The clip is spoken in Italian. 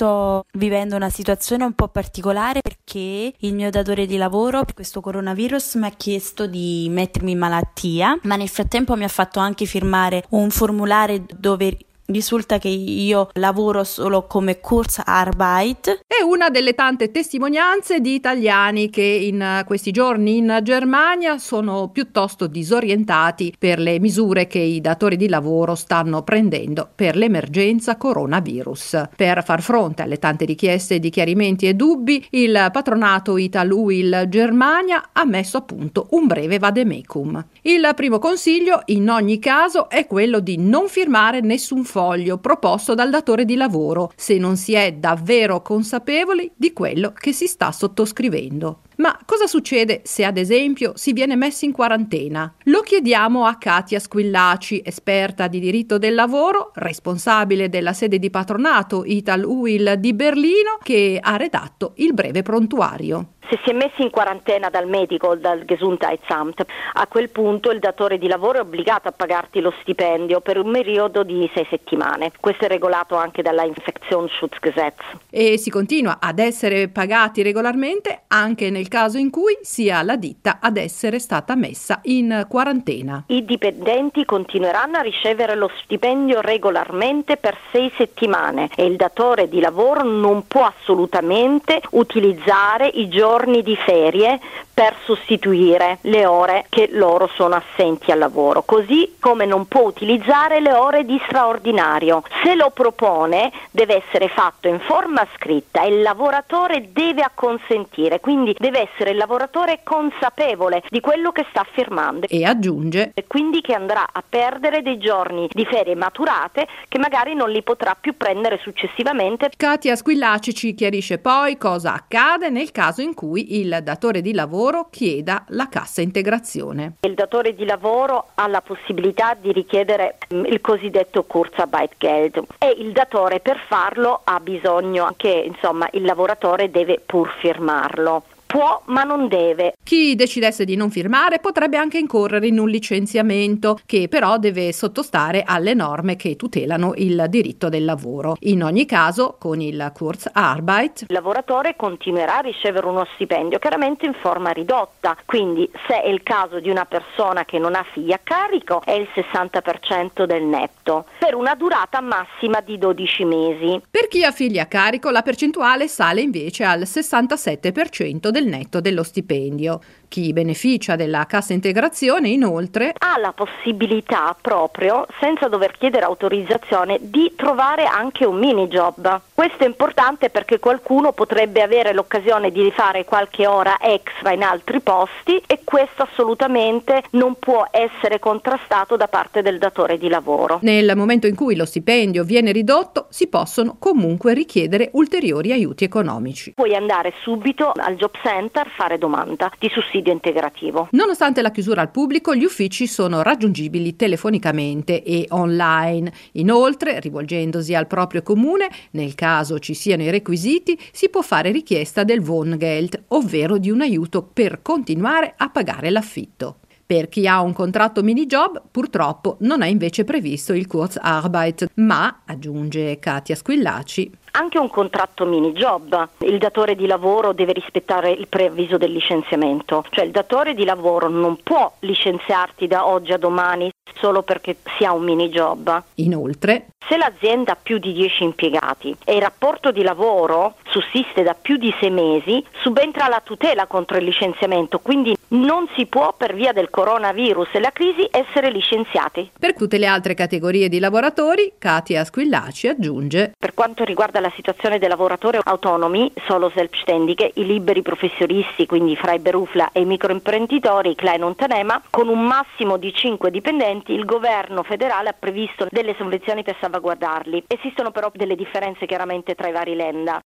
sto vivendo una situazione un po' particolare perché il mio datore di lavoro per questo coronavirus mi ha chiesto di mettermi in malattia, ma nel frattempo mi ha fatto anche firmare un formulario dove risulta che io lavoro solo come Kurzarbeit. È una delle tante testimonianze di italiani che in questi giorni in Germania sono piuttosto disorientati per le misure che i datori di lavoro stanno prendendo per l'emergenza coronavirus. Per far fronte alle tante richieste di chiarimenti e dubbi, il patronato Ital-UIL Germania ha messo a punto un breve vademecum. Il primo consiglio, in ogni caso, è quello di non firmare nessun fondo foglio proposto dal datore di lavoro se non si è davvero consapevoli di quello che si sta sottoscrivendo. Ma cosa succede se ad esempio si viene messi in quarantena? Lo chiediamo a Katia Squillaci, esperta di diritto del lavoro, responsabile della sede di patronato Ital UIL di Berlino, che ha redatto il breve prontuario se si è messi in quarantena dal medico o dal Gesundheitsamt, a quel punto il datore di lavoro è obbligato a pagarti lo stipendio per un periodo di sei settimane. Questo è regolato anche dalla Infektionsschutzgesetz. E si continua ad essere pagati regolarmente anche nel caso in cui sia la ditta ad essere stata messa in quarantena. I dipendenti continueranno a ricevere lo stipendio regolarmente per sei settimane e il datore di lavoro non può assolutamente utilizzare i giorni di ferie per sostituire le ore che loro sono assenti al lavoro, così come non può utilizzare le ore di straordinario. Se lo propone deve essere fatto in forma scritta e il lavoratore deve acconsentire, quindi deve essere il lavoratore consapevole di quello che sta firmando. E aggiunge e quindi che andrà a perdere dei giorni di ferie maturate che magari non li potrà più prendere successivamente. Katia Squillaci ci chiarisce poi cosa accade nel caso in cui il datore di lavoro lavoro chieda la cassa integrazione. Il datore di lavoro ha la possibilità di richiedere mm, il cosiddetto Kurzarbeitgeld e il datore per farlo ha bisogno che insomma, il lavoratore deve pur firmarlo può ma non deve. Chi decidesse di non firmare potrebbe anche incorrere in un licenziamento che però deve sottostare alle norme che tutelano il diritto del lavoro. In ogni caso, con il Kurzarbeit, il lavoratore continuerà a ricevere uno stipendio chiaramente in forma ridotta, quindi se è il caso di una persona che non ha figli a carico è il 60% del netto, per una durata massima di 12 mesi. Per chi ha figli a carico la percentuale sale invece al 67% del del netto dello stipendio. Chi beneficia della cassa integrazione inoltre ha la possibilità proprio, senza dover chiedere autorizzazione, di trovare anche un mini job. Questo è importante perché qualcuno potrebbe avere l'occasione di fare qualche ora extra in altri posti e questo assolutamente non può essere contrastato da parte del datore di lavoro. Nel momento in cui lo stipendio viene ridotto si possono comunque richiedere ulteriori aiuti economici. Puoi andare subito al job center a fare domanda di sussidio sussidio integrativo. Nonostante la chiusura al pubblico, gli uffici sono raggiungibili telefonicamente e online. Inoltre, rivolgendosi al proprio comune, nel caso ci siano i requisiti, si può fare richiesta del Wohngeld, ovvero di un aiuto per continuare a pagare l'affitto. Per chi ha un contratto mini job, purtroppo non è invece previsto il Kurzarbeit, ma, aggiunge Katia Squillaci, anche un contratto mini job. Il datore di lavoro deve rispettare il preavviso del licenziamento, cioè il datore di lavoro non può licenziarti da oggi a domani solo perché si ha un mini job. Inoltre, se l'azienda ha più di 10 impiegati e il rapporto di lavoro sussiste da più di 6 mesi, subentra la tutela contro il licenziamento, quindi non si può per via del coronavirus e la crisi essere licenziati. Per tutte le altre categorie di lavoratori, Katia Squillaci aggiunge Per quanto riguarda la situazione dei lavoratori autonomi, solo selbstständige, i liberi professionisti, quindi Freiberufler e i microimprenditori, Klein Unternehmer, con un massimo di 5 dipendenti, il governo federale ha previsto delle sovvenzioni per salvaguardarli. Esistono però delle differenze chiaramente tra i vari Länder.